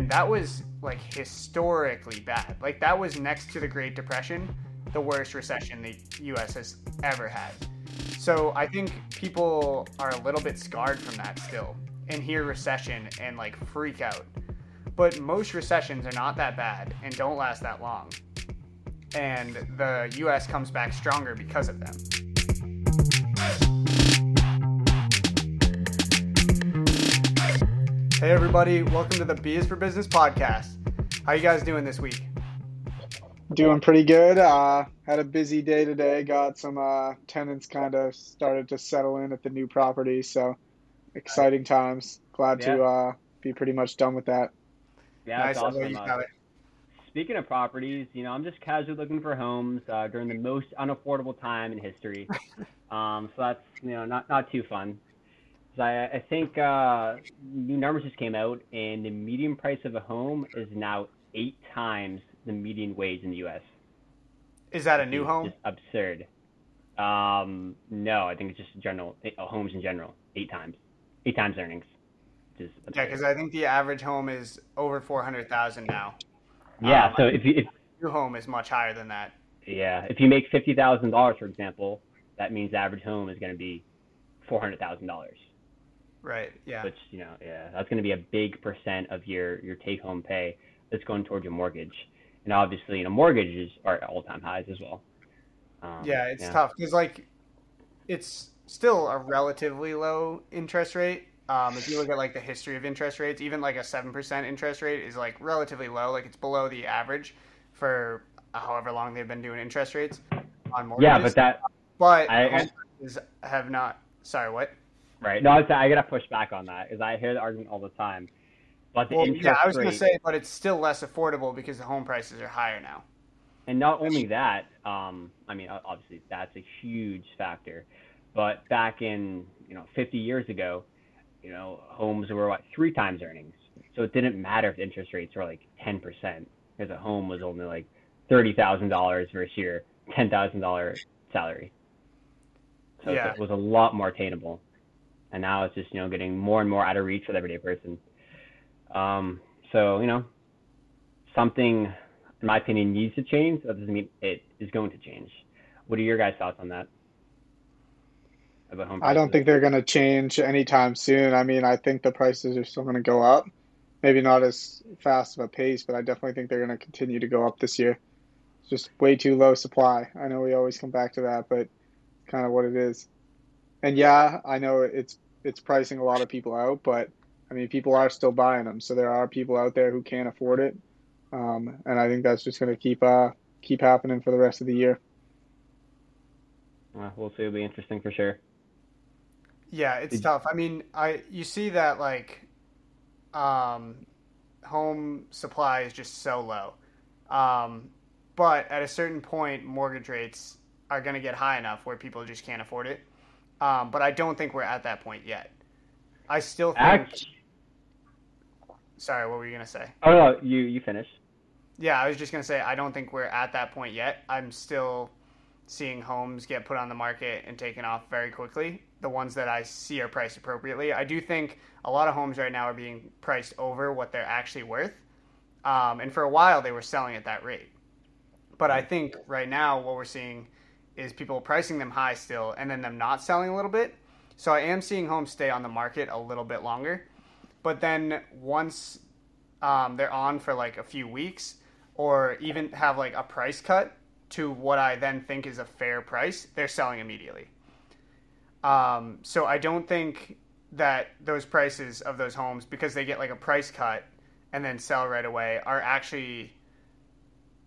and that was like historically bad. Like that was next to the Great Depression, the worst recession the U.S. has ever had. So I think people are a little bit scarred from that still, and hear recession and like freak out. But most recessions are not that bad and don't last that long. And the US comes back stronger because of them. Hey everybody, welcome to the B is for Business podcast. How you guys doing this week? Doing pretty good. Uh, had a busy day today. Got some uh, tenants kind of started to settle in at the new property, so exciting times. Glad Yeah. to uh, be pretty much done with that. Yeah, nice. it's How about awesome. you, Uh, Tyler? speaking of properties, you know, I'm just casually looking for homes uh, during the most unaffordable time in history. um, so that's you know not not too fun. I, I think uh, new numbers just came out, and the median price of a home is now eight times the median wage in the U.S. Is that a new It's home? Absurd. Um, no, I think it's just general uh, homes in general. Eight times, eight times earnings. Yeah, because I think the average home is over four hundred thousand now. yeah. um, So if you if New home is much higher than that. Yeah, if you make fifty thousand dollars, for example, that means the average home is going to be four hundred thousand dollars. Right. Yeah. Which you know, yeah, that's going to be a big percent of your your take home pay that's going towards your mortgage, and obviously, you know, mortgages are at all time highs as well. Um, Yeah, it's tough because like it's still a relatively low interest rate. Um, if you look at like the history of interest rates, even like a seven percent interest rate is like relatively low. Like it's below the average for however long they've been doing interest rates on mortgages. Yeah, but that but I- prices have not. Sorry, what? Right? No, I, I got to push back on that because I hear the argument all the time. But the Well, interest yeah, I was gonna say, but it's still less affordable because the home prices are higher now. And not only that, um, I mean, obviously that's a huge factor. But back in, you know, 50 years ago, you know, homes were what three times earnings. So it didn't matter if the interest rates were like 10%, because a home was only like $30,000 versus your $10,000 salary. So Yeah. it was a lot more attainable. And now it's just, you know, getting more and more out of reach for the everyday person. Um, so, you know, something, in my opinion, needs to change. That doesn't mean it is going to change. What are your guys' thoughts on that? About home I don't think they're going to change anytime soon. I mean, I think the prices are still going to go up. Maybe not as fast of a pace, but I definitely think they're going to continue to go up this year. It's just way too low supply. I know we always come back to that, but it's kind of what it is. And yeah, I know it's it's pricing a lot of people out, but I mean, people are still buying them. So there are people out there who can't afford it, um, and I think that's just going to keep uh, keep happening for the rest of the year. Well, we'll see. It'll be interesting for sure. Yeah, it's Did- tough. I mean, I you see that like um home supply is just so low. Um but at a certain point mortgage rates are going to get high enough where people just can't afford it. Um but I don't think we're at that point yet. I still think Act- Sorry, what were you going to say? Oh no, you you finish. Yeah, I was just gonna say I don't think we're at that point yet. I'm still seeing homes get put on the market and taken off very quickly. The ones that I see are priced appropriately. I do think a lot of homes right now are being priced over what they're actually worth. Um, and for a while they were selling at that rate. But I think right now what we're seeing is people pricing them high still and then them not selling a little bit. So I am seeing homes stay on the market a little bit longer. But then once um, they're on for like a few weeks or even have like a price cut to what I then think is a fair price, they're selling immediately. Um, so I don't think that those prices of those homes, because they get like a price cut and then sell right away, are actually.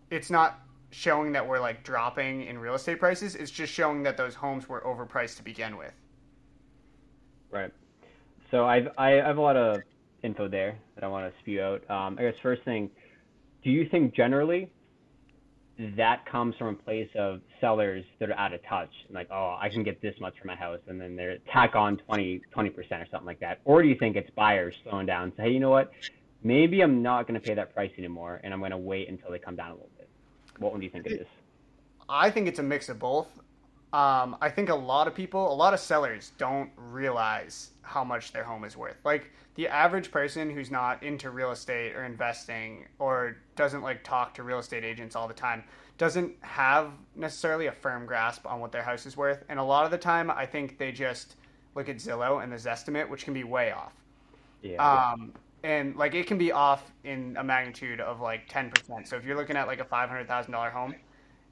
It's not showing that we're like dropping in real estate prices. It's just showing that those homes were overpriced to begin with. Right. So I've I have a lot of info there that I want to spew out. Um, I guess first thing, do you think generally that comes from a place of sellers that are out of touch, like oh I can get this much for my house, and then they tack on 20 percent or something like that, or do you think it's buyers slowing down, and say hey you know what, maybe I'm not going to pay that price anymore, and I'm going to wait until they come down a little bit. What one do you think it is? I think it's a mix of both. um, I think a lot of people, a lot of sellers don't realize how much their home is worth. Like the average person who's not into real estate or investing or doesn't like talk to real estate agents all the time doesn't have necessarily a firm grasp on what their house is worth. And a lot of the time, I think they just look at Zillow and the Zestimate, which can be way off. Yeah. Um, and like it can be off in a magnitude of like 10%. So if you're looking at like a $500,000 home,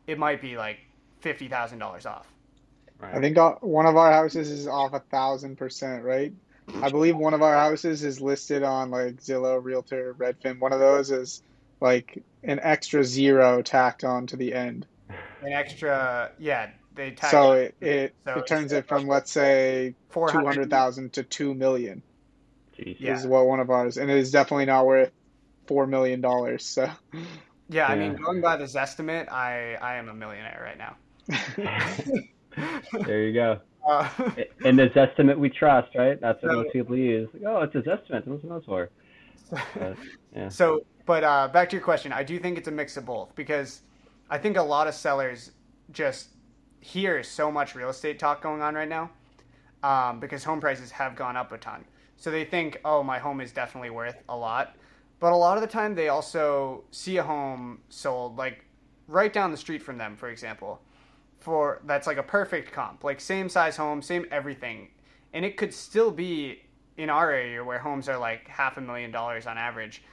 it might be like $50,000 off. right. I think uh, one of our houses is off a thousand percent, right? I believe one of our houses is listed on like Zillow, Realtor, Redfin. One of those is like an extra zero tacked on to the end. An extra, yeah, they tag So it it, So it turns it from let's say two 400 hundred thousand to two million Jeez. Yeah. is what one of ours, and it is definitely not worth four million dollars. So Yeah, I Yeah. mean, going by Zestimate, I, I am a millionaire right now. There you go. Uh, In Zestimate we trust, right? That's what So- most people use. Like, oh, it's his estimate. What's it knows for? But, yeah. So, but uh, back to your question, I do think it's a mix of both because I think a lot of sellers just hear so much real estate talk going on right now um, because home prices have gone up a ton. So they think, oh, my home is definitely worth a lot. But a lot of the time, they also see a home sold like right down the street from them, for example, for that's like a perfect comp, like same size home, same everything, and it could still be in our area where homes are like half a million dollars on average.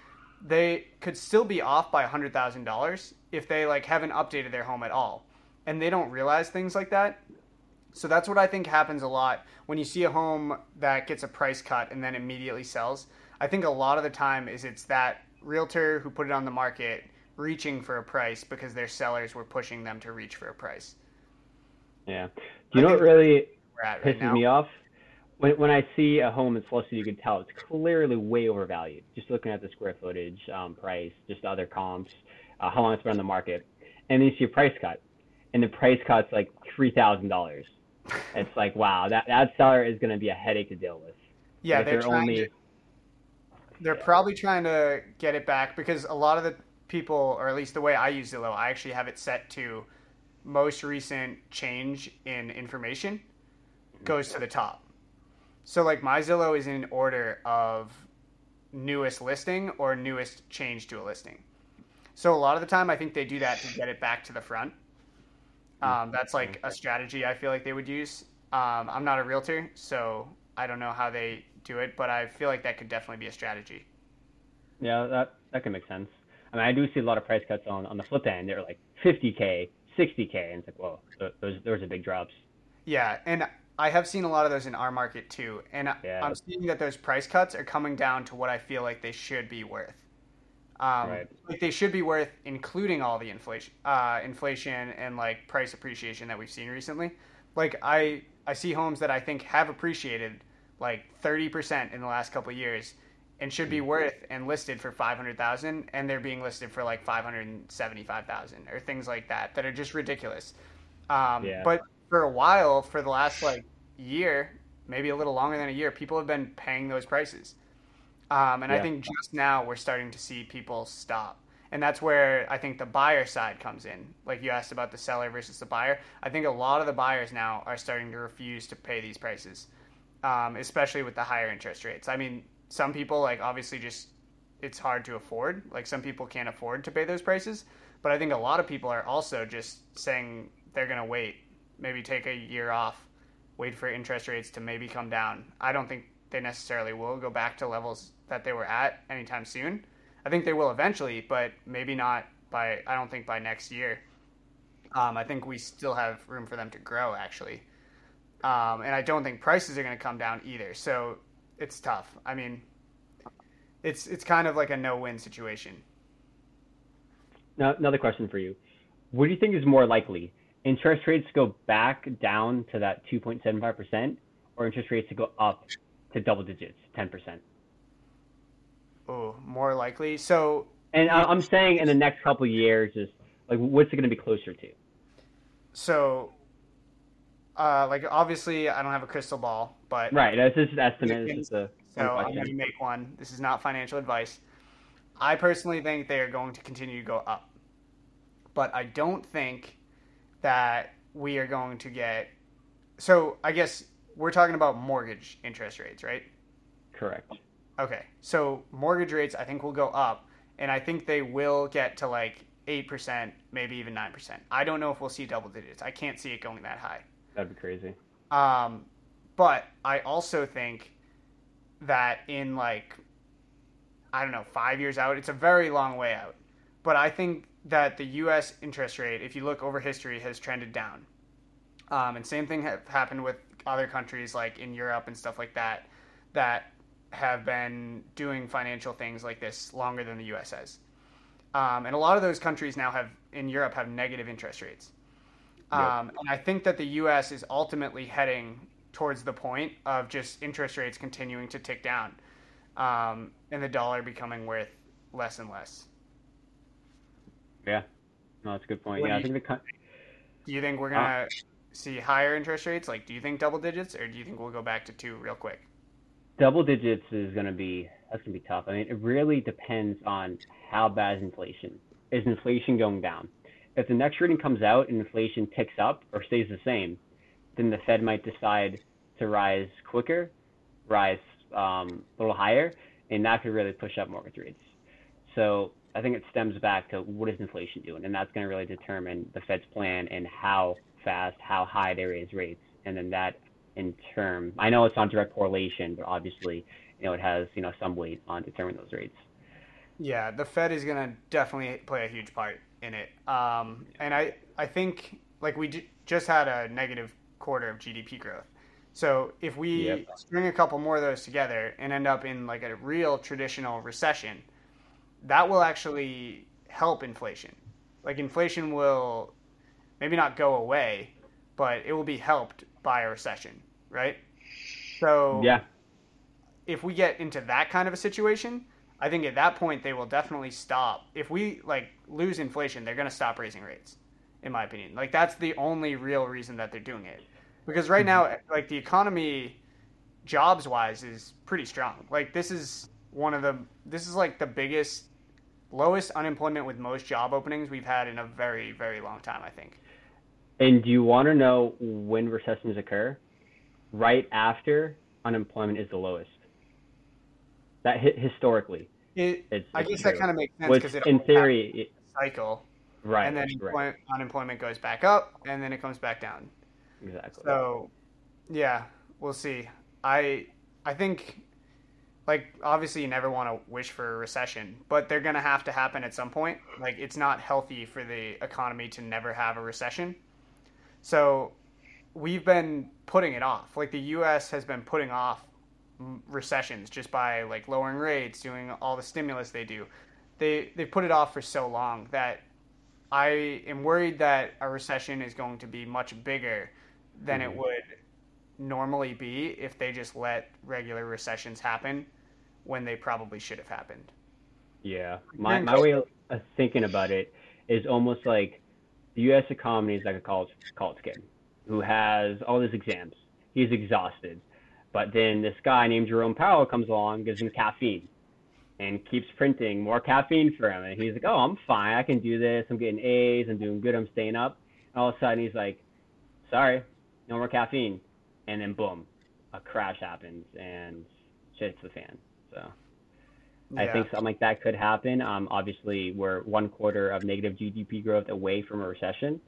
They could still be off by a hundred thousand dollars if they like haven't updated their home at all, and they don't realize things like that. So that's what I think happens a lot when you see a home that gets a price cut and then immediately sells. I think a lot of the time is it's that realtor who put it on the market reaching for a price because their sellers were pushing them to reach for a price. Yeah. Do you know what really right pisses now. me off? When, when I see a home that's listed, you can tell it's clearly way overvalued. Just looking at the square footage, um, price, just other comps, uh, how long it's been on the market, and then you see a price cut, and the price cut's like three thousand dollars. It's like wow, that that seller is going to be a headache to deal with. Yeah, they're, trying only to, they're probably trying to get it back because a lot of the people, or at least the way I use Zillow, I actually have it set to most recent change in information goes to the top. So like my Zillow is in order of newest listing or newest change to a listing. So a lot of the time, I think they do that to get it back to the front. Um, that's like a strategy I feel like they would use. Um, I'm not a realtor, so I don't know how they do it, but I feel like that could definitely be a strategy. Yeah, that that can make sense. I mean, I do see a lot of price cuts on on the flip end. They're like 50k, 60k, and it's like, whoa, those those are big drops. Yeah, and I have seen a lot of those in our market too, and Yeah. I'm seeing that those price cuts are coming down to what I feel like they should be worth. Um, Right. Like they should be worth, including all the inflation, uh, inflation and like price appreciation that we've seen recently. Like I, I see homes that I think have appreciated like 30% in the last couple of years, and should be worth and listed for 500,000, and they're being listed for like 575,000 or things like that that are just ridiculous. Um, Yeah. But for a while, for the last like year, maybe a little longer than a year, people have been paying those prices. Um, and I think just now we're starting to see people stop. And that's where I think the buyer side comes in. Like you asked about the seller versus the buyer. I think a lot of the buyers now are starting to refuse to pay these prices, um, especially with the higher interest rates. I mean, some people, like, obviously just it's hard to afford. Like, some people can't afford to pay those prices. But I think a lot of people are also just saying they're going to wait, maybe take a year off, wait for interest rates to maybe come down. I don't think they necessarily will go back to levels that they were at anytime soon. I think they will eventually, but maybe not by. I don't think by next year. Um, I think we still have room for them to grow, actually, um, and I don't think prices are going to come down either. So it's tough. I mean, it's it's kind of like a no-win situation. Now, another question for you: What do you think is more likely? Interest rates to go back down to that 2.75 percent, or interest rates to go up to double digits, 10 percent? Oh, more likely. So And I- I'm saying in the next couple of years, just like what's it going to be closer to? so, uh, like obviously, I don't have a crystal ball, but Right. That's just an estimate. It's just a So I'm going to make one. This is not financial advice. I personally think they are going to continue to go up. But I don't think that we are going to get. So I guess we're talking about mortgage interest rates, right? Correct. Okay, so mortgage rates I think will go up, and I think they will get to like eight percent, maybe even nine percent. I don't know if we'll see double digits. I can't see it going that high. That'd be crazy. Um, but I also think that in like I don't know five years out, it's a very long way out. But I think that the U.S. interest rate, if you look over history, has trended down. Um, and same thing have happened with other countries like in Europe and stuff like that that have been doing financial things like this longer than the U.S. has. Um, and a lot of those countries now have in Europe have negative interest rates. Um, And I think that the U.S. is ultimately heading towards the point of just interest rates continuing to tick down, um, and the dollar becoming worth less and less. Yeah. No, that's a good point. What yeah, do I think the con- Do you think we're gonna see higher interest rates? Like, do you think double digits, or do you think we'll go back to two real quick? double digits is going to be that's going to be tough. I mean, it really depends on how bad is inflation. Is inflation going down? If the next reading comes out and inflation ticks up or stays the same, then the Fed might decide to rise quicker, rise um, a little higher, and that could really push up mortgage rates. So I think it stems back to what is inflation doing, and that's going to really determine the Fed's plan and how fast, how high they raise rates, and then that in term. I know it's not direct correlation, but obviously, you know, it has you know some weight on determining those rates. Yeah, the Fed is going to definitely play a huge part in it. Um, and I, I think like we j- just had a negative quarter of GDP growth. So if we Yep. string a couple more of those together and end up in like a real traditional recession, that will actually help inflation. Like inflation will maybe not go away, but it will be helped by a recession, right? So Yeah, if we get into that kind of a situation, I think at that point they will definitely stop. If we like lose inflation, they're going to stop raising rates, in my opinion. Like that's the only real reason that they're doing it. Because right mm-hmm. now, like the economy, jobs wise, is pretty strong. Like this is one of the this is like the biggest, lowest unemployment with most job openings we've had in a very very long time. I think. And do you want to know when recessions occur? Right after unemployment is the lowest. That hit historically. It, It's, I it's guess that kind of makes sense because in theory, it, cycle, right, and then right, unemployment goes back up, and then it comes back down. exactly. So, yeah, we'll see. I I think like obviously you never want to wish for a recession, but they're going to have to happen at some point. Like it's not healthy for the economy to never have a recession. So, we've been putting it off. Like the US has been putting off recessions just by like lowering rates, doing all the stimulus they do. They they put it off for so long that I am worried that a recession is going to be much bigger than it Mhm. would normally be if they just let regular recessions happen when they probably should have happened. Yeah, my my way of thinking about it is almost like the U.S. economy is like a college college kid who has all these exams. He's exhausted, but then this guy named Jerome Powell comes along, gives him caffeine, and keeps printing more caffeine for him. And he's like, "Oh, I'm fine. I can do this. I'm getting A's. I'm doing good. I'm staying up." And all of a sudden, he's like, "Sorry, no more caffeine." And then boom, a crash happens and shit hits the fan. So. I think something like that could happen. Um, obviously, we're one quarter of negative GDP growth away from a recession.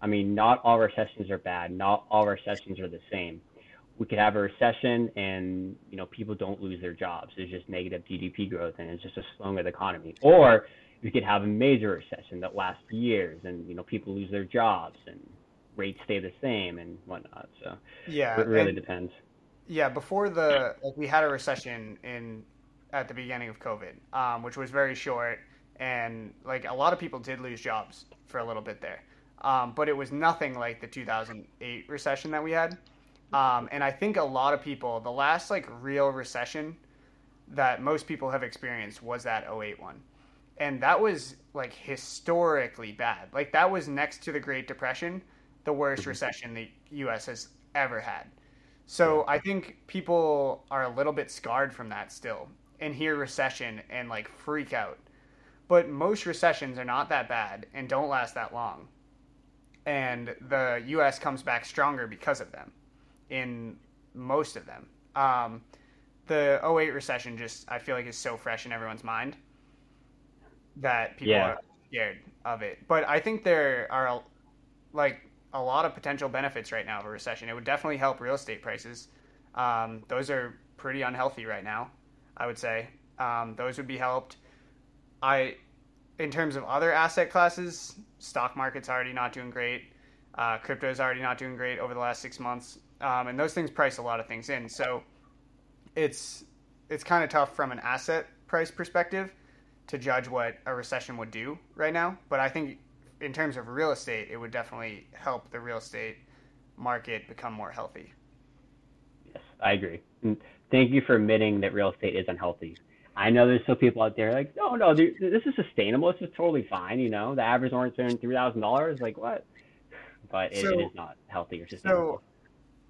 I mean, not all recessions are bad. Not all recessions are the same. We could have a recession and you know people don't lose their jobs. There's just negative GDP growth and it's just a slowing of the economy. Or we could have a major recession that lasts years and you know people lose their jobs and rates stay the same and whatnot. So Yeah. it really depends. Yeah, before the like we had a recession in at the beginning of COVID, um, which was very short, and like a lot of people did lose jobs for a little bit there, um, but it was nothing like the 2008 recession that we had. Um, and I think a lot of people, the last like real recession that most people have experienced was that 08 one, and that was like historically bad. Like that was next to the Great Depression, the worst recession the U.S. has ever had. So I think people are a little bit scarred from that still and hear recession and like freak out. But most recessions are not that bad and don't last that long. and the U.S. comes back stronger because of them. In most of them, um, the 08 recession just I feel like is so fresh in everyone's mind that people Yeah. are scared of it. But I think there are like a lot of potential benefits right now of a recession. It would definitely help real estate prices. Um, those are pretty unhealthy right now. I would say um, those would be helped. I, in terms of other asset classes, stock market's already not doing great. Uh, crypto's already not doing great over the last six months, um, and those things price a lot of things in. So it's it's kind of tough from an asset price perspective to judge what a recession would do right now. But I think in terms of real estate, it would definitely help the real estate market become more healthy. I agree. And thank you for admitting that real estate is unhealthy. I know there's still people out there like, no, no, this is sustainable. This is totally fine. You know, the average orange earning three thousand dollars. Like what? But it, So- it is not healthy or sustainable. So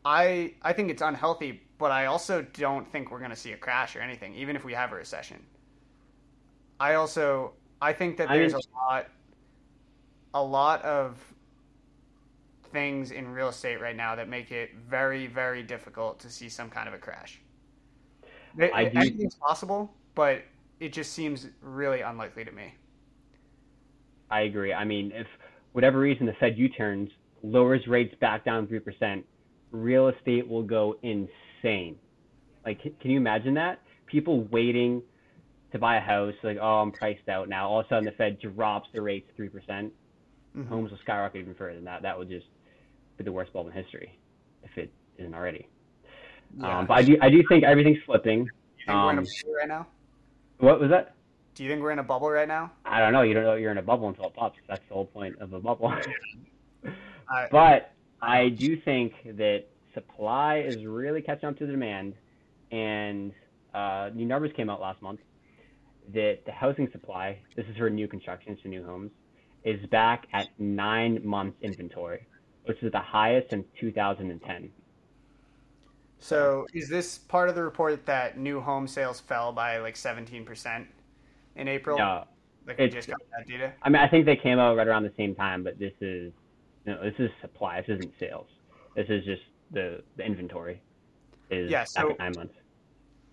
I I think it's unhealthy, but I also don't think we're going to see a crash or anything, even if we have a recession. I also I think that I there's mean- a lot a lot of things in real estate right now that make it very very difficult to see some kind of a crash. I do- Anything's possible, but it just seems really unlikely to me. I agree. I mean, if whatever reason the Fed U-turns, lowers rates back down three percent, real estate will go insane. Like, can you imagine that? People waiting to buy a house, like, oh, I'm priced out now. All of a sudden, the Fed drops the rates three percent. Mhm. Homes will skyrocket even further than that. That would just be the worst bubble in history, if it isn't already. Yeah. Um, but I do, I do think everything's flipping. Do you think we're in a um, bubble right now? What was that? Do you think we're in a bubble right now? I don't know. You don't know you're in a bubble until it pops. That's the whole point of a bubble. I- but I do think that supply is really catching up to the demand, and uh, new numbers came out last month that the housing supply, this is for new constructions to new homes, is back at nine months inventory, which is the highest since 2010. So, is this part of the report that new home sales fell by like 17% in April? No, like we just got that data. I mean, I think they came out right around the same time, but this is no, this is supply. This isn't sales. This is just the the inventory is Yeah, so- at nine months,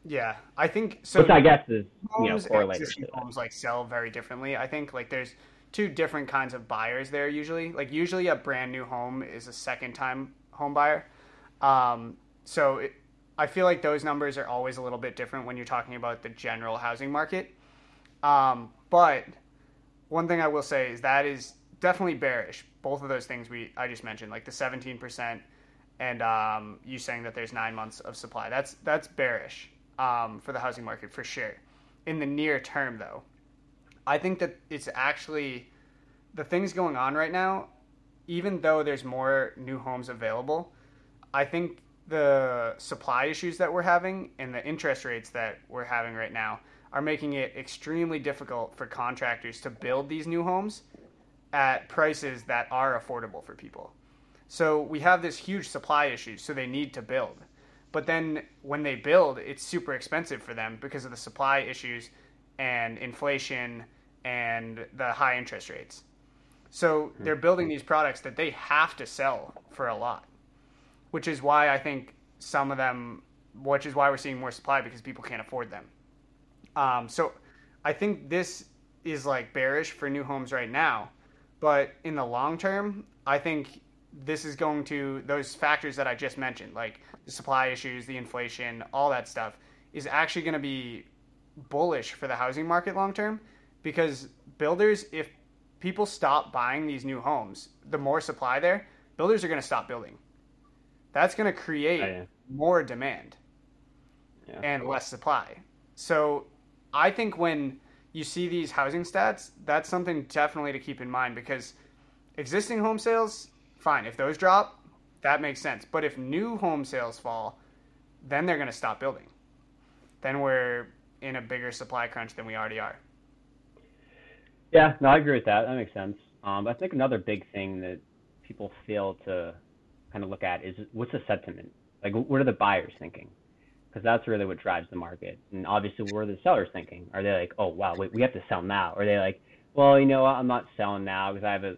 Yeah, I think so. which I guess is you know homes correlated. existing To that. homes like sell very differently. I think like there's two different kinds of buyers there usually. Like usually a brand new home is a second time home buyer. Um, so it, I feel like those numbers are always a little bit different when you're talking about the general housing market. Um, but one thing I will say is that is definitely bearish. Both of those things we I just mentioned, like the 17% and um, you saying that there's nine months of supply. That's that's bearish um, for the housing market for sure. In the near term, though, I think that it's actually the things going on right now. Even though there's more new homes available, I think the supply issues that we're having and the interest rates that we're having right now are making it extremely difficult for contractors to build these new homes at prices that are affordable for people. So we have this huge supply issue, so they need to build. But then when they build, it's super expensive for them because of the supply issues and inflation and the high interest rates. So they're building these products that they have to sell for a lot, which is why I think some of them, which is why we're seeing more supply because people can't afford them. Um, so I think this is like bearish for new homes right now, but in the long term, I think this is going to those factors that I just mentioned, like the supply issues, the inflation, all that stuff, is actually going to be bullish for the housing market long term because builders, if people stop buying these new homes, the more supply there, builders are going to stop building. That's going to create Oh, yeah. more demand Yeah. and less supply. So I think when you see these housing stats, that's something definitely to keep in mind because existing home sales, fine. If those drop, that makes sense. But if new home sales fall, then they're going to stop building. Then we're in a bigger supply crunch than we already are. Yeah, no, I agree with that. That makes sense. Um, I think another big thing that people fail to kind of look at is what's the sentiment? Like, what are the buyers thinking? Because that's really what drives the market. And obviously, what are the sellers thinking? Are they like, oh, wow, wait, we have to sell now? Or are they like, well, you know what, I'm not selling now because I have a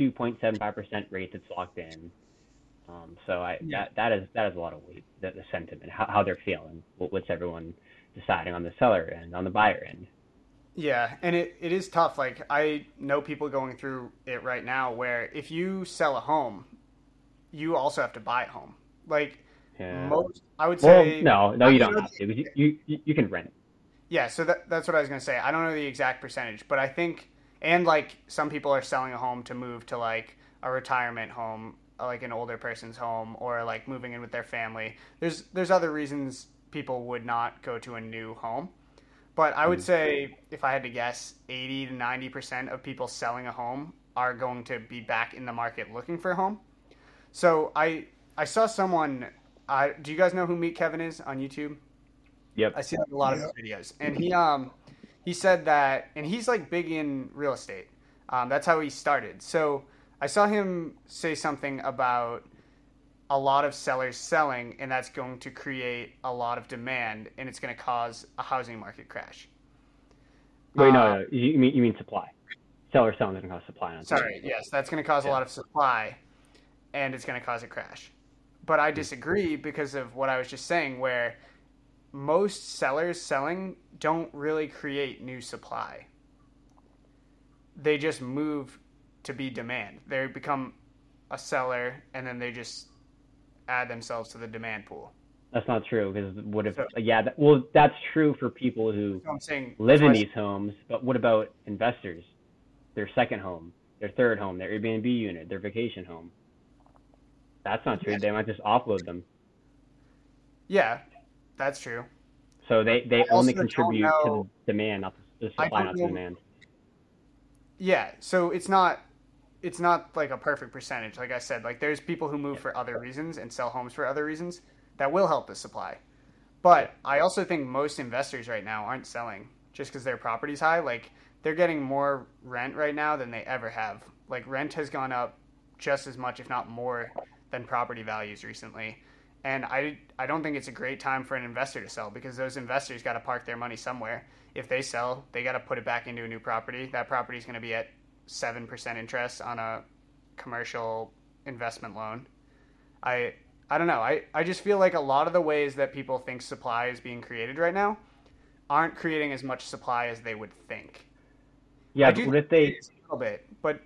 2.75% rate that's locked in. Um, so I, Yeah. that, that is that is a lot of weight, the, the sentiment, how, how they're feeling, what, what's everyone deciding on the seller end, on the buyer end. Yeah, and it, it is tough. Like I know people going through it right now where if you sell a home, you also have to buy a home. Like Yeah. most I would well, say no, no, you don't have to. You, you, you can rent. Yeah, so that, that's what I was going to say. I don't know the exact percentage, but I think, and like some people are selling a home to move to like a retirement home, uh, like an older person's home, or like moving in with their family. There's there's other reasons people would not go to a new home, but I would say if I had to guess, eighty to ninety percent of people selling a home are going to be back in the market looking for a home. So I I saw someone. I do you guys know who Meet Kevin is on YouTube? Yep. I see like a lot of his videos, and he um he said that, and he's like big in real estate. Um, that's how he started. So I saw him say something about a lot of sellers selling, and that's going to create a lot of demand, and it's going to cause a housing market crash. Wait, Uh, no, no, you mean you mean supply. Seller selling doesn't cause supply. On Sorry, yes, that's going to cause a lot of supply, and it's going to cause a crash. But I disagree because of what I was just saying, where most sellers selling don't really create new supply. They just move to be demand. They become a seller, and then they just add themselves to the demand pool. That's not true because what if? So- uh, yeah, that, well, that's true for people who I'm saying live in these homes, but what about investors? Their second home, their third home, their Airbnb unit, their vacation home. That's not true. They might just offload them. Yeah, that's true. So they, they I only contribute to the demand, not the, supply, don't the demand. Yeah, so it's not it's not like a perfect percentage. Like I said, like there's people who move for other reasons and sell homes for other reasons that will help the supply. But I also think most investors right now aren't selling just because their property's high. Like they're getting more rent right now than they ever have. Like rent has gone up just as much, if not more, than property values recently. And I, I don't think it's a great time for an investor to sell because those investors got to park their money somewhere. If they sell, they got to put it back into a new property. That property is going to be at 7% interest on a commercial investment loan. I, I don't know. I, I just feel like a lot of the ways that people think supply is being created right now aren't creating as much supply as they would think. Yeah, I but do what if they? a little bit, but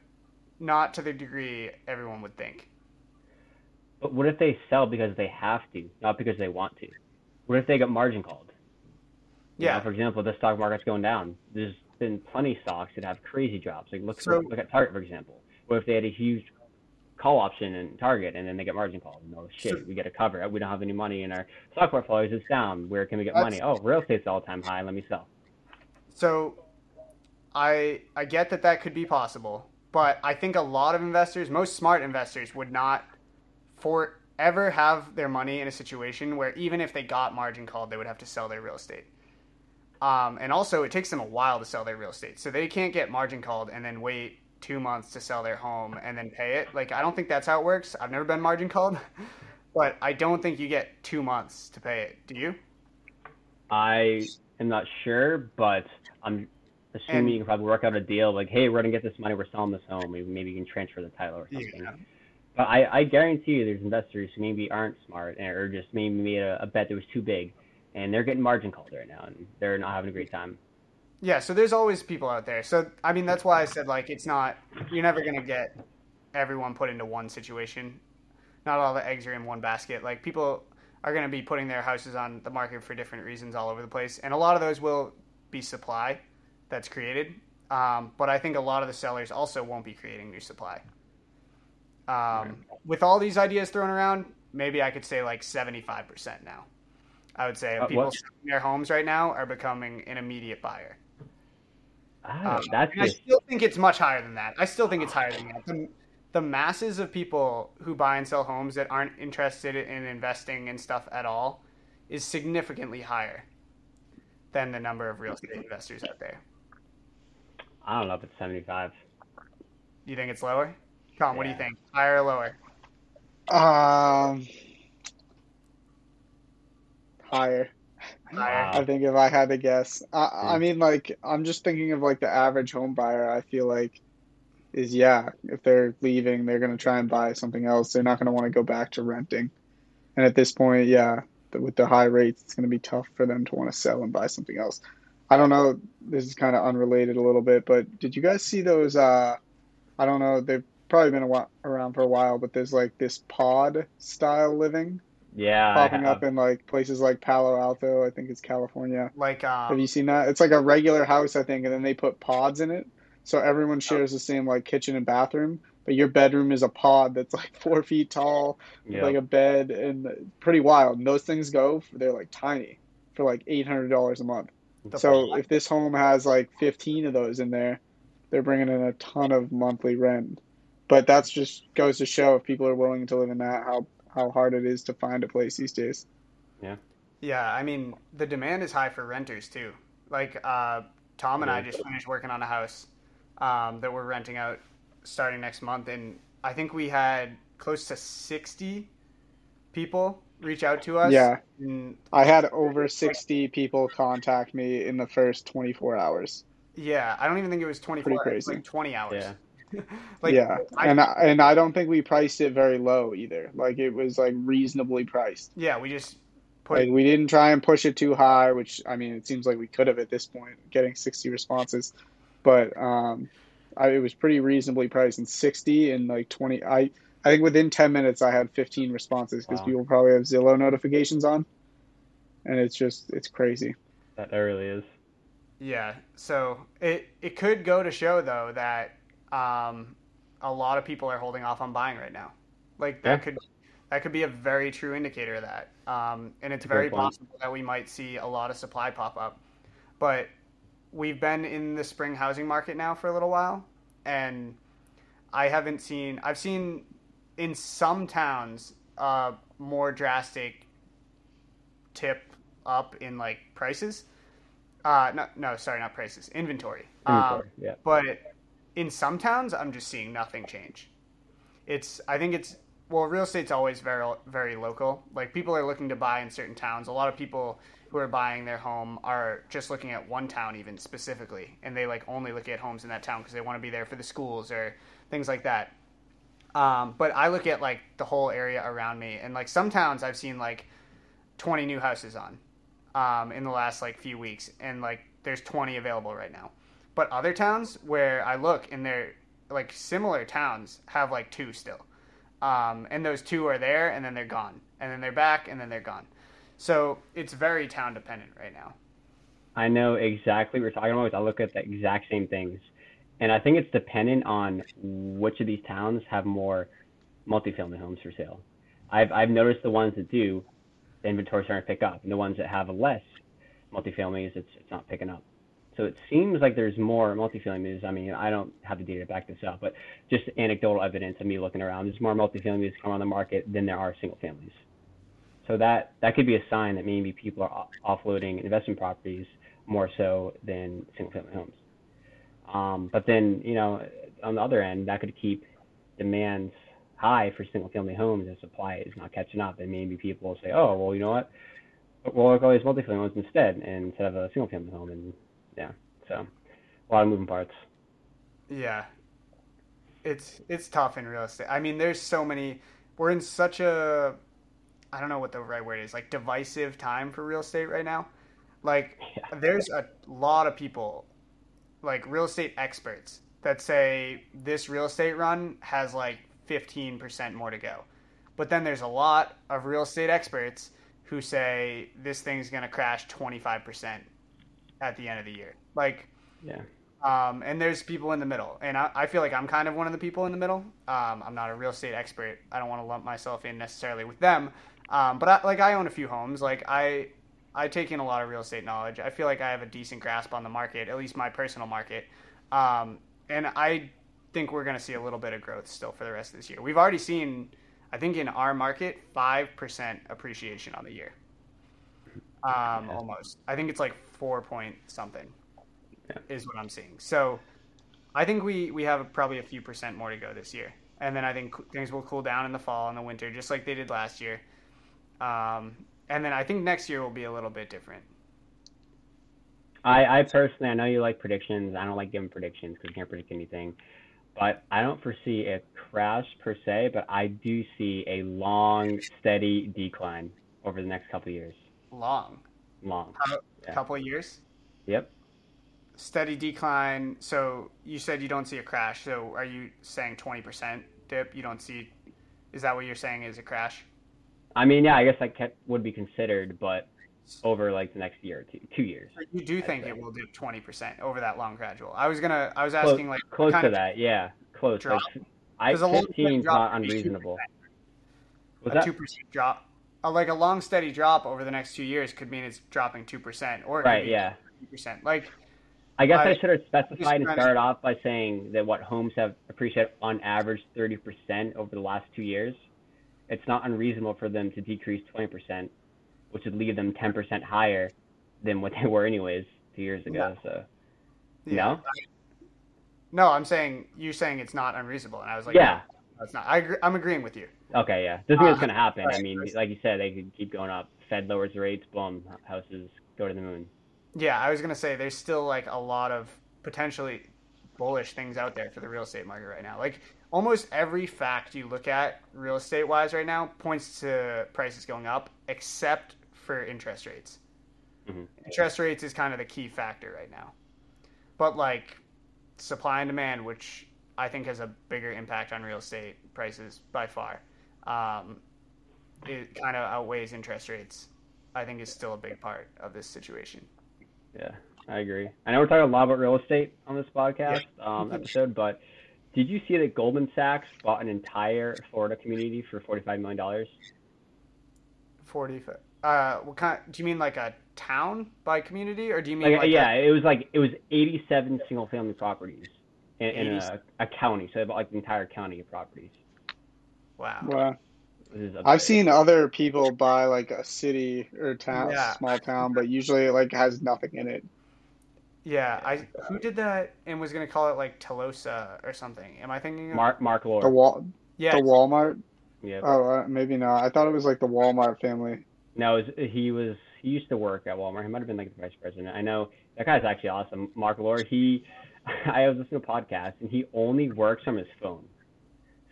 not to the degree everyone would think. But what if they sell because they have to, not because they want to? What if they get margin called? You Yeah. know, for example, the stock market's going down. There's been plenty of stocks that have crazy drops. Like look So- look at Target for example. What if they had a huge call option in Target and then they get margin called? No shit, So- we got to cover. We don't have any money in our stock portfolios. It's down. Where can we get money? Oh, real estate's all time high. Let me sell. So I I get that that could be possible, but I think a lot of investors, most smart investors would not forever have their money in a situation where even if they got margin called, they would have to sell their real estate. Um, and also, it takes them a while to sell their real estate, so they can't get margin called and then wait two months to sell their home and then pay it. Like I don't think that's how it works. I've never been margin called, but I don't think you get two months to pay it. Do you? I am not sure, but I'm assuming And- you can probably work out a deal. Like, hey, we're gonna get this money. We're selling this home. Maybe, maybe you can transfer the title or something. Yeah. But I, I guarantee you, there's investors who maybe aren't smart or just maybe made a, a bet that was too big, and they're getting margin called right now, and they're not having a great time. Yeah, so there's always people out there. So I mean, that's why I said like it's not you're never gonna get everyone put into one situation. Not all the eggs are in one basket. Like people are gonna be putting their houses on the market for different reasons all over the place, and a lot of those will be supply that's created. Um, but I think a lot of the sellers also won't be creating new supply. Um, With all these ideas thrown around, maybe I could say like 75% now. I would say Uh, people selling their homes right now are becoming an immediate buyer. Ah, Um, that's and I still think it's much higher than that. I still think it's higher than that. The, the masses of people who buy and sell homes that aren't interested in investing in stuff at all is significantly higher than the number of real estate investors out there. I don't know if it's 75. You think it's lower? Tom, what do you think? Higher or lower? Um, higher. Higher. I think if I had to guess, I, I Hmm. mean, like I'm just thinking of like the average home buyer. I feel like is yeah, if they're leaving, they're going to try and buy something else. They're not going to want to go back to renting. And at this point, yeah, with the high rates, it's going to be tough for them to want to sell and buy something else. I don't know. This is kind of unrelated a little bit, but did you guys see those? Uh, I don't know. They've probably been while, around for a while, but there's like this pod style living. Yeah, popping up in like places like Palo Alto. I think it's California. Like, um, have you seen that? It's like a regular house, I think, and then they put pods in it, so everyone shares the same like kitchen and bathroom. But your bedroom is a pod that's like four feet tall, yep. like a bed, and pretty wild. And those things go, for, they're like tiny, for like eight hundred dollars a month. The so pod. if this home has like fifteen of those in there, they're bringing in a ton of monthly rent. But that's just goes to show if people are willing to live in that, how how hard it is to find a place these days. Yeah. Yeah, I mean the demand is high for renters too. Like uh, Tom and I just finished working on a house um, that we're renting out starting next month, and I think we had close to sixty people reach out to us. Yeah, I had over sixty people contact me in the first twenty four hours. Yeah, I don't even think it was twenty four. Pretty crazy. like twenty hours. Yeah. like, yeah, I, and I, and I don't think we priced it very low either. Like it was like reasonably priced. Yeah, we just put. Like we didn't try and push it too high, which I mean, it seems like we could have at this point, getting sixty responses, but um, I, it was pretty reasonably priced. And sixty and like twenty, I I think within ten minutes I had fifteen responses because wow. people probably have Zillow notifications on, and it's just it's crazy. That really is. Yeah. So it it could go to show though that um, a lot of people are holding off on buying right now. Like that yeah. could that could be a very true indicator of that. Um, and it's very possible that we might see a lot of supply pop up. But we've been in the spring housing market now for a little while, and I haven't seen. I've seen in some towns uh, more drastic tip up in like prices. Uh, no, no, sorry, not prices, inventory. Inventory, um, yeah. But in some towns, I'm just seeing nothing change. It's I think it's well, real estate's always very very local. Like people are looking to buy in certain towns. A lot of people who are buying their home are just looking at one town even specifically, and they like only look at homes in that town because they want to be there for the schools or things like that. Um, but I look at like the whole area around me, and like some towns I've seen like 20 new houses on um, in the last like few weeks, and like there's 20 available right now. But other towns where I look and they're like similar towns have like two still. Um, and those two are there and then they're gone. And then they're back and then they're gone. So it's very town dependent right now. I know exactly what you're talking about. I look at the exact same things. And I think it's dependent on which of these towns have more multifamily homes for sale. I've, I've noticed the ones that do, the inventory starting to pick up. And the ones that have less multifamilies, it's, it's not picking up. So it seems like there's more multifamilies. I mean, I don't have the data to back this up, but just anecdotal evidence of me looking around. There's more multifamilies come on the market than there are single families. So that that could be a sign that maybe people are offloading investment properties more so than single family homes. Um, but then, you know, on the other end, that could keep demands high for single family homes and supply is not catching up. And maybe people will say, oh, well, you know what? We'll at all these multifamily homes instead, instead of a single family home. And yeah, so a lot of moving parts. Yeah, it's it's tough in real estate. I mean, there's so many. We're in such a I don't know what the right word is, like divisive time for real estate right now. Like, yeah. there's a lot of people, like real estate experts, that say this real estate run has like 15% more to go. But then there's a lot of real estate experts who say this thing's going to crash 25% at the end of the year. Like, yeah. Um, and there's people in the middle, and I, I, feel like I'm kind of one of the people in the middle. Um, I'm not a real estate expert. I don't want to lump myself in necessarily with them, um, but I, like I own a few homes. Like I, I take in a lot of real estate knowledge. I feel like I have a decent grasp on the market, at least my personal market. Um, and I think we're going to see a little bit of growth still for the rest of this year. We've already seen, I think, in our market, five percent appreciation on the year. Um, almost. I think it's like four point something yeah. is what I'm seeing. So I think we we have probably a few percent more to go this year, and then I think things will cool down in the fall and the winter, just like they did last year. Um, and then I think next year will be a little bit different. I, I personally, I know you like predictions. I don't like giving predictions because you can't predict anything. but I don't foresee a crash per se, but I do see a long, steady decline over the next couple of years. Long, Long. a Yeah. couple of years. Yep. Steady decline. So you said you don't see a crash. So are you saying twenty percent dip? You don't see. Is that what you're saying is a crash? I mean, yeah, I guess that would be considered, but over like the next year or two, two years. You do think say. it will dip twenty percent over that long gradual? I was gonna. I was Close, asking like close kind to of that, yeah, close. drop? Like, I 'Cause a long 15 is drop not be 2%. unreasonable. Was that two percent drop. Uh, like a long steady drop over the next two years could mean it's dropping two percent, or right? Yeah. percent. Like I guess I- I, should have specified and trying to- started off by saying that what homes have appreciated on average 30% over the last two years. It's not unreasonable for them to decrease 20%, which would leave them 10% higher than what they were anyways two years ago. So yeah. No? No, I'm saying you're saying it's not unreasonable, and I was like, yeah, no, it's not. I agree, I'm agreeing with you. Okay, yeah. Doesn't mean it's Uh, gonna happen. I mean, right. like you said, they could keep going up. Fed lowers rates, boom, houses go to the moon. Yeah, I was gonna say there's still like a lot of potentially bullish things out there for the real estate market right now. Like almost every fact you look at real estate wise right now points to prices going up, except for interest rates. Mhm. Interest rates is kind of the key factor right now. But like supply and demand, which I think has a bigger impact on real estate prices by far, um, it kind of outweighs interest rates. I think is still a big part of this situation. Yeah, I agree. I know we're talking a lot about real estate on this podcast um, episode, but did you see that Goldman Sachs bought an entire Florida community for forty-five million dollars? Forty. fi- Uh, what kind? Do you mean like a town by community, or do you mean Like, like, yeah, A, it was like it was eighty-seven single-family properties in, in a, a county, so they bought like the entire county of properties. Wow. Wow. I've seen other people buy like a city or town, Yeah. small town, but usually it like has nothing in it. Yeah, I who did that and was gonna call it like Telosa or something? Am I thinking? Of, Mark Marc Lore. The wall, yeah, the Walmart. yeah. Oh, uh, maybe not. I thought it was like the Walmart family. No, was, he was he used to work at Walmart. He might have been like the vice president. I know that guy's actually awesome. Marc Lore. He, I was listening to a podcast and he only works from his phone.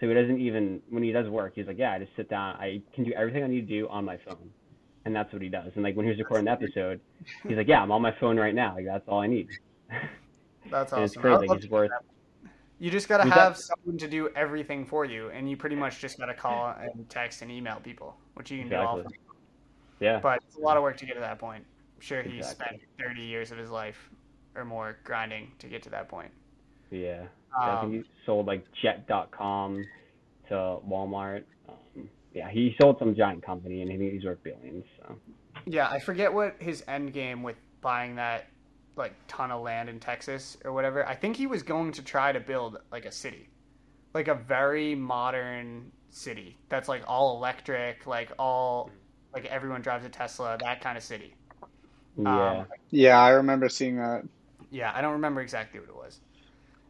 So he doesn't even when he does work, he's like, yeah, I just sit down. I can do everything I need to do on my phone, and that's what he does. And like when he was recording the episode, he's like, yeah, I'm on my phone right now. Like that's all I need. that's and it's awesome. crazy. I'd Like, love he's worth. You just gotta Was that- have someone to do everything for you, and you pretty much just gotta call and text and email people, which you can do all. Exactly. Yeah. But it's a lot of work to get to that point. I'm sure he Exactly. spent 30 years of his life or more grinding to get to that point. Yeah. I Um, think he sold like Jet.com to Walmart. Um, yeah, he sold some giant company, and I think he's worth billions. So. Yeah, I forget what his end game with buying that like ton of land in Texas or whatever. I think he was going to try to build like a city. Like a very modern city that's like all electric, like all like everyone drives a Tesla, that kind of city. Yeah. Um, Yeah, I remember seeing that. Yeah, I don't remember exactly what it was.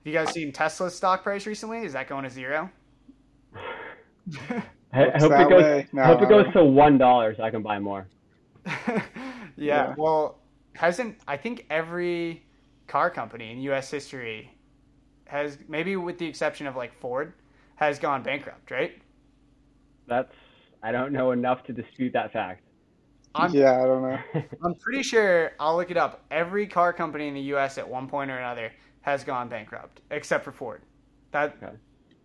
Have you guys seen Tesla's stock price recently? Is that going to zero? I, I hope it goes. No, I hope it goes don't. to one dollar so I can buy more. yeah, Yeah. well, hasn't I think every car company in U.S. history has, maybe with the exception of like Ford, has gone bankrupt, right? That's I don't know enough to dispute that fact. I'm, Yeah, I don't know. I'm pretty sure I'll look it up. Every car company in the U.S. at one point or another has gone bankrupt, except for Ford. That Okay.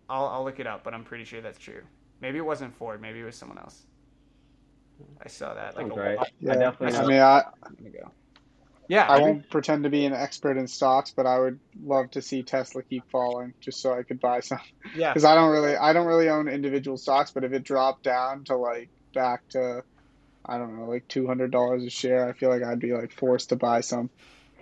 I'll, I'll look it up, but I'm pretty sure that's true. Maybe it wasn't Ford. Maybe it was someone else. I saw that like right. while Yeah, definitely I know. mean, I, ago. Yeah, I I won't pretend to be an expert in stocks, but I would love to see Tesla keep falling just so I could buy some. yeah, Because I don't really, I don't really own individual stocks, but if it dropped down to like back to, I don't know, like two hundred dollars a share, I feel like I'd be like forced to buy some.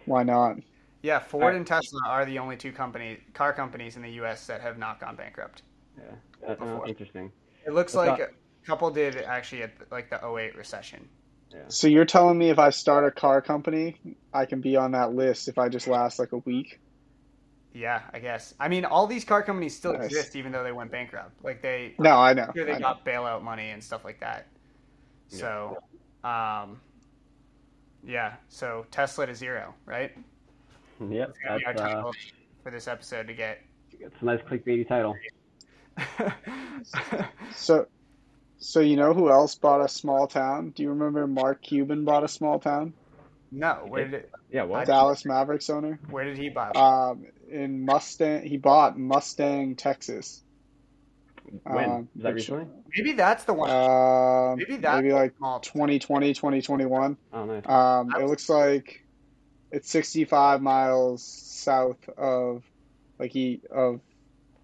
Why not? Yeah. Ford Alright. and Tesla are the only two company car companies in the U.S. that have not gone bankrupt. Yeah, that, Before. that's interesting. It looks What's like up? a couple did actually at like the 08 recession. Yeah. So you're telling me if I start a car company, I can be on that list if I just last like a week? Yeah, I guess. I mean, all these car companies still Nice. exist even though they went bankrupt. Like they, No, I know. sure they I know. got bailout money and stuff like that. So, um, yeah. So Tesla to zero, right? Yep, It's gonna be our that's uh, for this episode to get It's a nice clickbaity title. So, so you know who else bought a small town? Do you remember Mark Cuban bought a small town? no, where did it, Yeah, what? Dallas Mavericks owner. where did he buy? Um, in Mustang, he bought Mustang, Texas. when? um, Is that which- recently? Maybe that's the one. Um, Maybe that's maybe like small. 2020, 2021. Oh, nice. Um, it looks like it's 65 miles south of like he of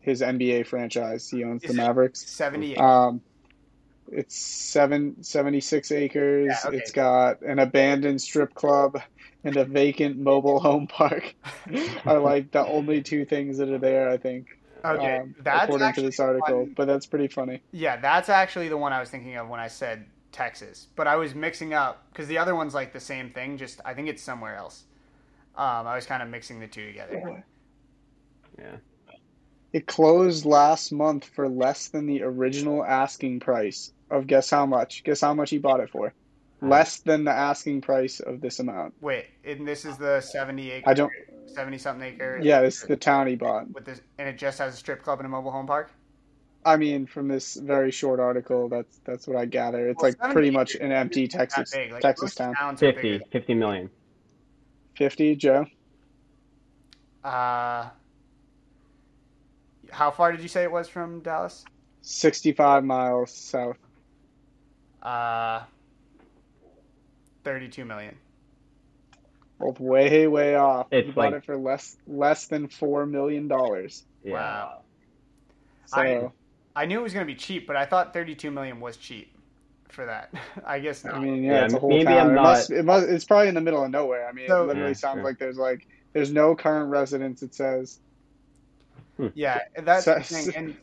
his NBA franchise. He owns Is the Mavericks. 78. Um, it's seven, 76 acres. Yeah, okay. It's got an abandoned strip club and a vacant mobile home park. are like the only two things that are there, I think, okay, um, that's according to this article. But that's pretty funny. Yeah, that's actually the one I was thinking of when I said Texas. But I was mixing up because the other one's like the same thing. Just I think it's somewhere else. Um, I was kind of mixing the two together. Yeah. It closed last month for less than the original asking price of guess how much? Guess how much he bought it for? Less than the asking price of this amount. Wait, and this is the seventy acre, I don't. seventy something acre. Yeah, it's the town he bought. With this, and it just has a strip club and a mobile home park. I mean, from this very short article, that's that's what I gather. It's Well, like pretty 70 much an empty Texas big. Like, Texas town. towns 50, 50 million. Fifty, Joe. Uh, how far did you say it was from Dallas? Sixty-five miles south. Uh, thirty-two million. Both way, way off. It's he bought like- it for less less than four million dollars. Yeah. Wow. So I- I knew it was going to be cheap, but I thought 32 million was cheap for that. I guess not. I mean, yeah, Yeah, it's a whole maybe town. I'm it not- must, it must, it's probably in the middle of nowhere. I mean, So- it literally Yeah, sounds sure. like there's like there's no current residents. It says hmm. yeah, that's the thing, and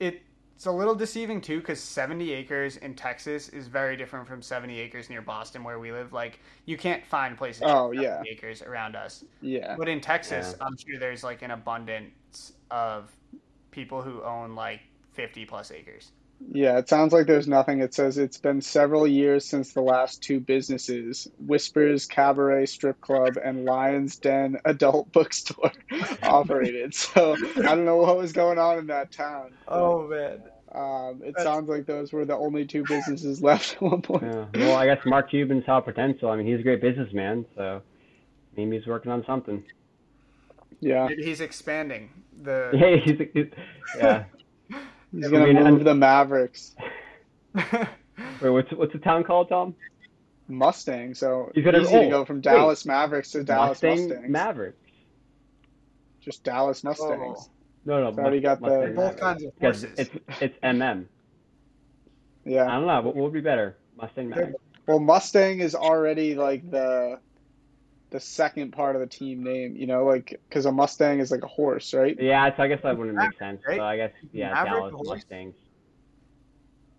it's a little deceiving too because 70 acres in Texas is very different from 70 acres near Boston where we live. Like you can't find places Oh, yeah. acres around us. yeah, But in Texas, Yeah. I'm sure there's like an abundance of people who own like 50 plus acres. Yeah. It sounds like there's nothing. It says it's been several years since the last two businesses: Whispers Cabaret Strip Club and Lions Den Adult Bookstore operated. So I don't know what was going on in that town. Oh man. Um, it That's- sounds like those were the only two businesses left at one point. Yeah. Well, I guess Mark Cuban saw potential. I mean, he's a great businessman, so maybe he's working on something. Yeah, he's expanding the. Yeah, he's, he's, yeah. He's gonna mean, move and- the Mavericks. Wait, what's what's the town called, Tom? Mustang. So He's gonna- easy to oh, go from wait. Dallas Mavericks to Dallas Mustang Mustangs. Maverick. Just Dallas Mustangs. No, no. It's already got the- Mustang Both kinds of horses. It's it's MM. Yeah. I don't know. What, what would be better, Mustang Maverick? Well, Mustang is already like the the second part of the team name. You know, like because a Mustang is like a horse, right? Yeah, so I guess that wouldn't make sense. right? So I guess yeah, Maverick, Dallas horse? Mustangs.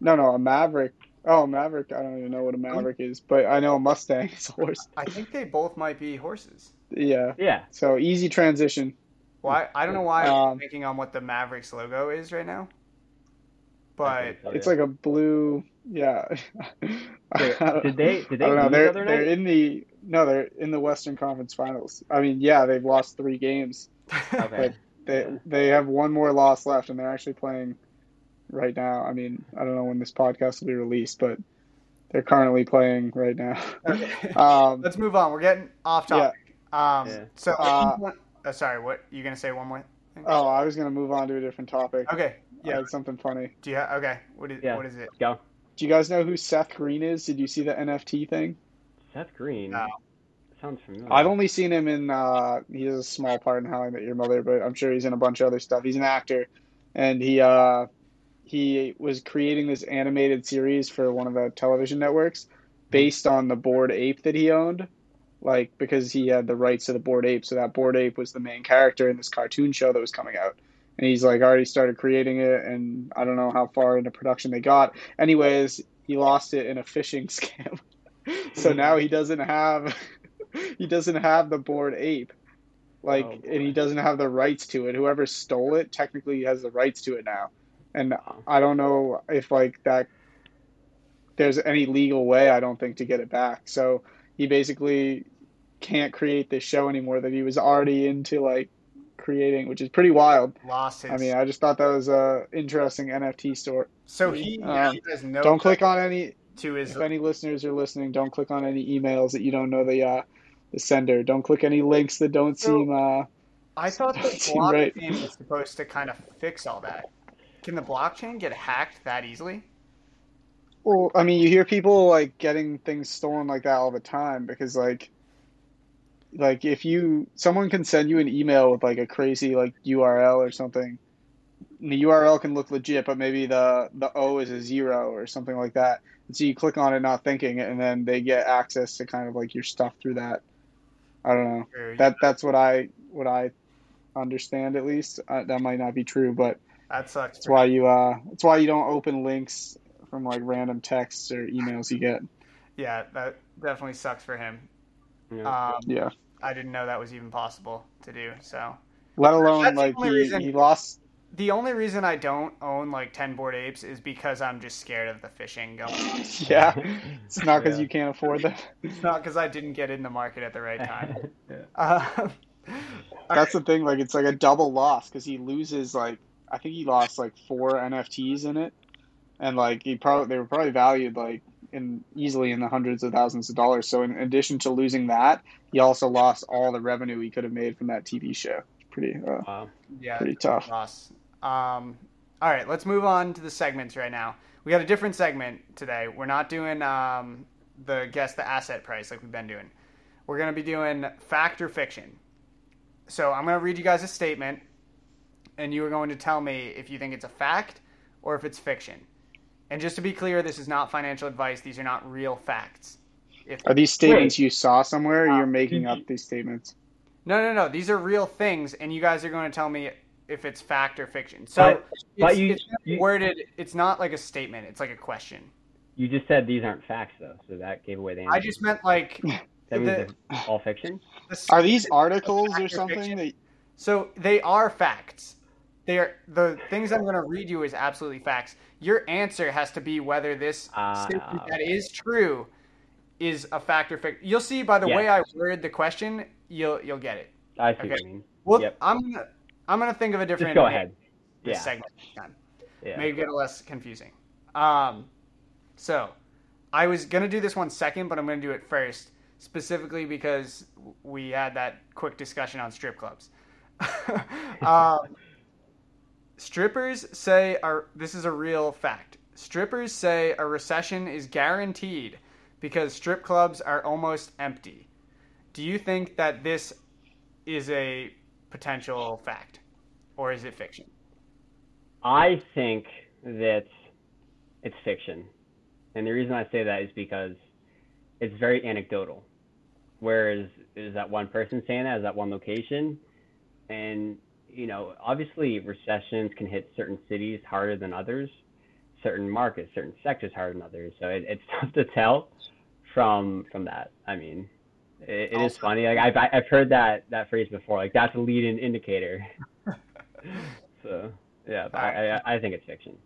No, no, a Maverick. Oh, Maverick. I don't even know what a Maverick is, but I know a Mustang is a horse. I think they both might be horses. Yeah. Yeah. So easy transition. Well, I, I don't know why I'm Um, thinking on what the Mavericks logo is right now, but so, It's yeah. like a blue. Yeah. Did they did they I don't know. They're they're in the no, they're in the Western Conference Finals. I mean, yeah, they've lost three games. Okay. They they have one more loss left, and they're actually playing right now. I mean, I don't know when this podcast will be released, but they're currently playing right now. Okay. um, let's move on. We're getting off Yeah. topic. Um, Yeah. so Uh, uh, sorry, what you gonna say? One more. Thing? oh, I was gonna move on to a different topic. Okay. I Yeah. had something funny. Do you? Ha- okay. What is? Yeah. What is it? Go. Do you guys know who Seth Green is? Did you see the NFT thing? Seth Green. No. Sounds familiar. I've only seen him in. Uh, he has a small part in How I Met Your Mother, but I'm sure he's in a bunch of other stuff. He's an actor, and he uh, he was creating this animated series for one of the television networks based on the Bored Ape that he owned, like because he had the rights to the Bored Ape. So that Bored Ape was the main character in this cartoon show that was coming out. And he's like already started creating it, and I don't know how far into production they got. Anyways, he lost it in a phishing scam. So now he doesn't have he doesn't have the Bored Ape like Oh, and he doesn't have the rights to it whoever stole it technically has the rights to it now and i don't know if like that there's any legal way i don't think to get it back so he basically can't create this show anymore that he was already into like creating, which is pretty wild. Lost his. I mean, I just thought that was a interesting NFT store. so he, um, he has no. Don't click on any. To his. If any listeners are listening, don't click on any emails that you don't know the uh, the sender. Don't click any links that don't So- seem. Uh, I thought the Seem right. blockchain was supposed to kind of fix all that. Can the blockchain get hacked that easily? well, I mean, you hear people like getting things stolen like that all the time because like, like if you someone can send you an email with like a crazy like URL or something, and the URL can look legit, but maybe the the O is a zero or something like that. And so you click on it not thinking, and then they get access to kind of like your stuff through that. I don't know. Or That that's what I what I understand at least. Uh, that might not be true, but that sucks. that's why you uh that's why you don't open links from like random texts or emails you get. Yeah, that definitely sucks for him. Yeah. Um, Yeah. I didn't know that was even possible to do. So Let alone That's like he, reason- he lost. The only reason I don't own like ten Bored Apes is because I'm just scared of the phishing going. Yeah, it's not because Yeah. you can't afford them. It's not because I didn't get in the market at the right time. Yeah. Uh, That's the thing. Like it's like a double loss because he loses like I think he lost like four NFTs in it, and like he probably they were probably valued like in easily in the hundreds of thousands of dollars. So in addition to losing that, he also lost all the revenue he could have made from that TV show. Pretty uh, Wow. yeah, pretty tough. loss. Um, all right, let's move on to the segments right now. We got a different segment today. We're not doing um, the guess the asset price like we've been doing. We're going to be doing fact or fiction. So I'm going to read you guys a statement, and you are going to tell me if you think it's a fact or if it's fiction. And just to be clear, this is not financial advice. These are not real facts. If Are these statements you saw somewhere? Or Uh, you're making up these statements. No, no, no. These are real things, and you guys are going to tell me if it's fact or fiction. So But- but it's, you- it's you- worded. It's not like a statement. It's like a question. You just said these aren't facts though, so that gave away the answer. I just meant like that means the- they're all fiction. the Are these articles or or something? That, So they are facts. They are the things I'm going to read you is absolutely facts. Your answer has to be whether this Ah, statement okay. is true is a fact or fiction. You'll see by the Yeah. way I worded the question. You'll you'll get it. I see Okay. what you mean. Well, Yep. I'm gonna, I'm going to think of a different. Just go ahead. This Yeah. segment. Yeah. Maybe get less confusing. Um, so I was gonna do this one second, but I'm gonna do it first, specifically because we had that quick discussion on strip clubs. um, strippers say are this is a real fact. Strippers say a recession is guaranteed because strip clubs are almost empty. Do you think that this is a potential fact, or is it fiction? I think that it's fiction. And the reason I say that is because it's very anecdotal. Whereas is that one person saying that, is that one location? And, you know, obviously recessions can hit certain cities harder than others, certain markets, certain sectors harder than others. So it, it's tough to tell from from that. I mean, it, it is funny. Like I've I've heard that that phrase before. Like that's a leading indicator. so yeah, but I, I I think it's fiction.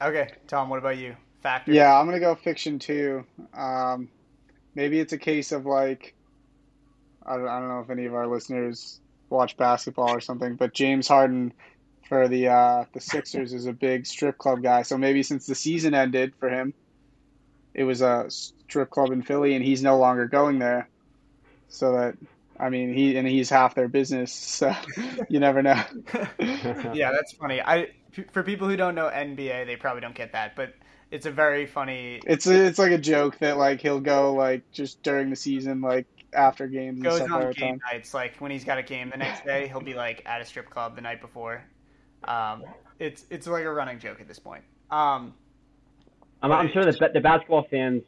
Okay, Tom, what about you? Factor? yeah, I'm gonna go fiction too. Um, maybe it's a case of like, I don't, I don't know if any of our listeners watch basketball or something, but James Harden for the uh, the Sixers is a big strip club guy. So maybe since the season ended for him, it was a strip club in Philly, and he's no longer going there. So that I mean, he and he's half their business. So you never know. yeah, that's funny. I for people who don't know NBA, they probably don't get that, but it's a very funny. It's a, it's like a joke that like he'll go like just during the season, like after games and Goes stuff all on game time. nights, like when he's got a game the next day, he'll be like at a strip club the night before. Um, it's it's like a running joke at this point. Um, I'm, I'm sure that the basketball fans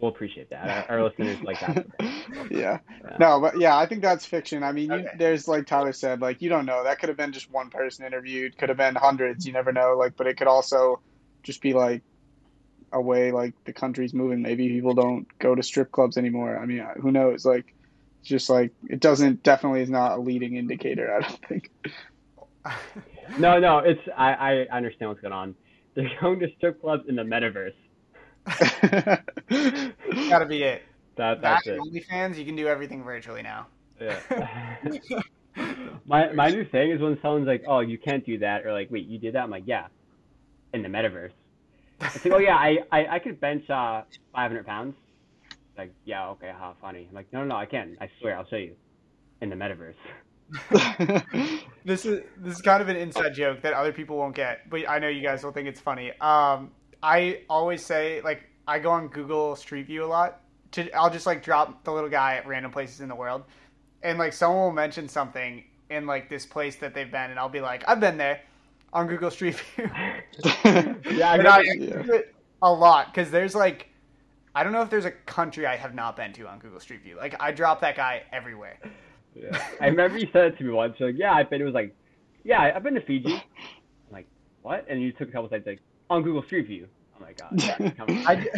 will appreciate that. Our, our listeners like that. yeah. Yeah. No, but yeah, I think that's fiction. I mean, you, there's like Tyler said, like you don't know. That could have been just one person interviewed. Could have been hundreds. You never know. Like, but it could also just be like a way like the country's moving. Maybe people don't go to strip clubs anymore. I mean, who knows? Like, just like it doesn't. Definitely is not a leading indicator. I don't think. No, no, it's I, I understand what's going on. They're going to strip clubs in the metaverse. Gotta be it. That That that's it. OnlyFans, you can do everything virtually now. Yeah. my my new thing is when someone's like, "Oh, you can't do that," or like, "Wait, you did that?" I'm like, "Yeah, in the metaverse." It's like, "Oh yeah, I I, I could bench uh 500 pounds." Like, yeah, okay, how funny. I'm like, no, no, no, I can. I swear, I'll show you in the metaverse. this is this is kind of an inside joke that other people won't get, but I know you guys will think it's funny. Um, I always say like I go on Google Street View a lot. To I'll just like drop the little guy at random places in the world, and like someone will mention something in like this place that they've been, and I'll be like, I've been there on Google Street View. yeah, I and got I Yeah. do it a lot because there's like I don't know if there's a country I have not been to on Google Street View. Like I drop that guy everywhere. Yeah. I remember you said it to me once. Like, yeah, I've been. It was like, yeah, I've been to Fiji. I'm like, what? And you took a couple sites like on Google Street View. Oh my god. I,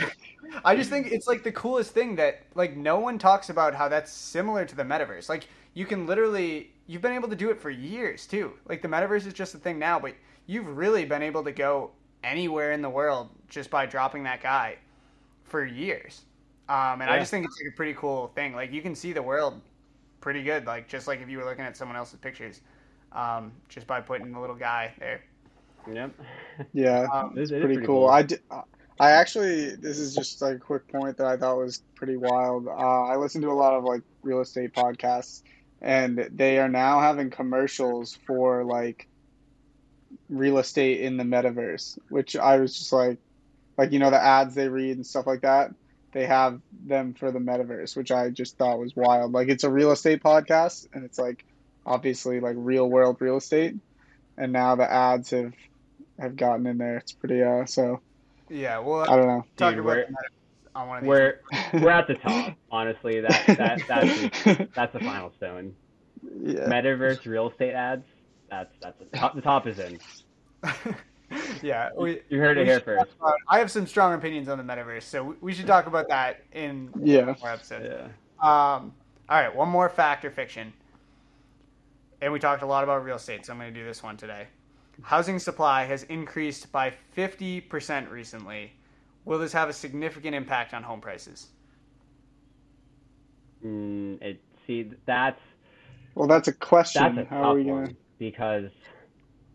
I just think it's like the coolest thing that like no one talks about how that's similar to the metaverse. Like you can literally you've been able to do it for years too. Like the metaverse is just a thing now, but you've really been able to go anywhere in the world just by dropping that guy for years. Um, and I just think it's like a pretty cool thing. Like you can see the world pretty good, like just like if you were looking at someone else's pictures, um, just by putting the little guy there. Yep. yeah, Um, It is- it is pretty, pretty cool. I, di- I actually, this is just like a quick point that I thought was pretty wild. Uh, I listen to a lot of like real estate podcasts, and they are now having commercials for like real estate in the metaverse, which I was just like, like you know the ads they read and stuff like that. They have them for the metaverse, which I just thought was wild. Like it's a real estate podcast, and it's like obviously like real world real estate, and now the ads have have gotten in there. It's pretty uh so Yeah, well, I don't know. talk Dude, about we're- the on one of these. we're we're at the top. Honestly, that that that's that's the final stone. yeah. Metaverse real estate ads. That's that's the top. The top is in. yeah, we, You heard it here first. about- I have some strong opinions on the metaverse, so we, we should talk about that in Yeah. more episodes. Yeah. Um, all right, one more fact or fiction. And we talked a lot about real estate, so I'm going to do this one today. Housing supply has increased by 50% recently. Will this have a significant impact on home prices? Mm, it see that's Well, that's a question. that's a How tough are we gonna? one because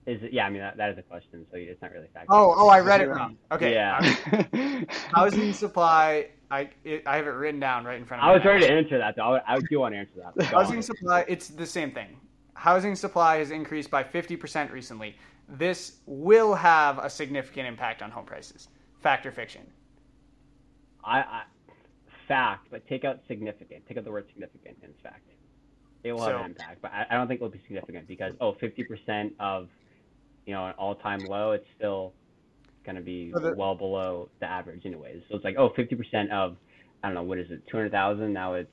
is it, yeah I mean that, that is a question so it's not really fact. Oh, oh, I read it wrong. Okay. Yeah. housing supply, I it, I have it written down right in front of me. I was now. ready to answer that though. I, I do want to answer that. Housing supply, it's the same thing. Housing supply has increased by 50% recently. This will have a significant impact on home prices. Fact or fiction? I, I fact, but take out significant. Take out the word significant in fact. It will have an impact, but I, I don't think it will be significant because oh, 50% of you know an all-time low, it's still going to be So the- well below the average anyways. So it's like oh, 50% of I don't know what is it, 200,000. Now it's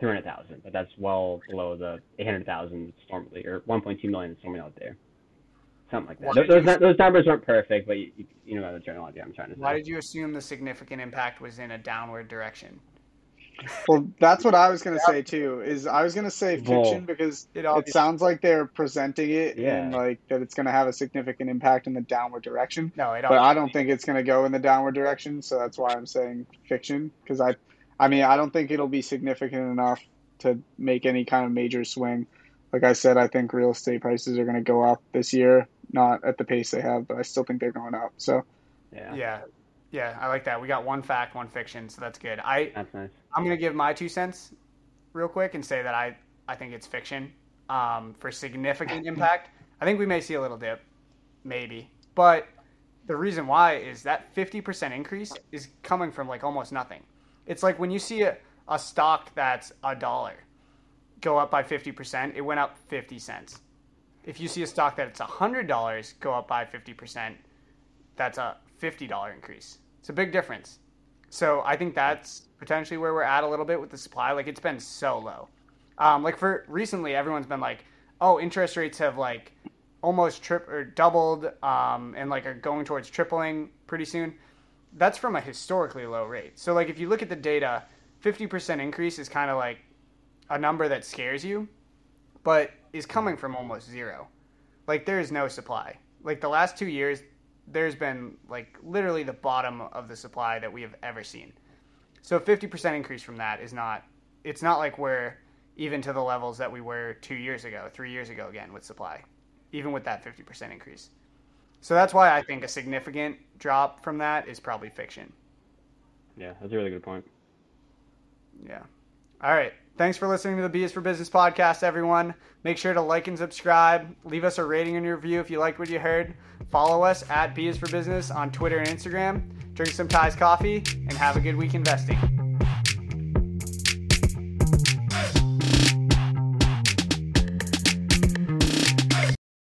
300,000, but that's well below the 800,000 that's normally or 1.2 million that's normally out there. Something like that. Why Those, did those, those numbers aren't perfect, but you, you, you know the general idea I'm trying to say. Why did you assume the significant impact was in a downward direction? Well, that's what I was gonna say too. Is I was gonna say fiction Well, because It it sounds like they're presenting it Yeah. in like that it's gonna have a significant impact in the downward direction. no, it But I don't think it's gonna go in the downward direction, so that's why I'm saying fiction. Because I, I mean, I don't think it'll be significant enough to make any kind of major swing. Like I said, I think real estate prices are gonna go up this year, not at the pace they have, but I still think they're going up. So Yeah, Yeah, yeah, I like that. We got one fact, one fiction, so that's good. I that's nice. I'm gonna give my two cents real quick and say that I I think it's fiction. Um, for significant impact, I think we may see a little dip, maybe. But the reason why is that 50% increase is coming from like almost nothing. It's like when you see a, a stock that's a dollar go up by 50%, it went up 50 cents. If you see a stock that's $100 go up by 50%, that's a $50 increase. It's a big difference. So I think that's potentially where we're at a little bit with the supply. Like it's been so low. Um, like for recently, everyone's been like, "Oh, interest rates have like almost trip or doubled, um, and like are going towards tripling pretty soon." That's from a historically low rate. So like if you look at the data, fifty percent increase is kind of like a number that scares you, but is coming from almost zero. Like there is no supply. Like the last two years, there's been like literally the bottom of the supply that we have ever seen. So a 50% increase from that is not it's not like we're even to the levels that we were two years ago, three years ago again with supply, even with that 50% increase. So that's why I think a significant drop from that is probably fiction. Yeah, that's a really good point. Yeah. All right. Thanks for listening to the B is for Business podcast, everyone. Make sure to like and subscribe. Leave us a rating and review if you liked what you heard. Follow us at B is for Business on Twitter and Instagram. Drink some Ty's coffee and have a good week investing.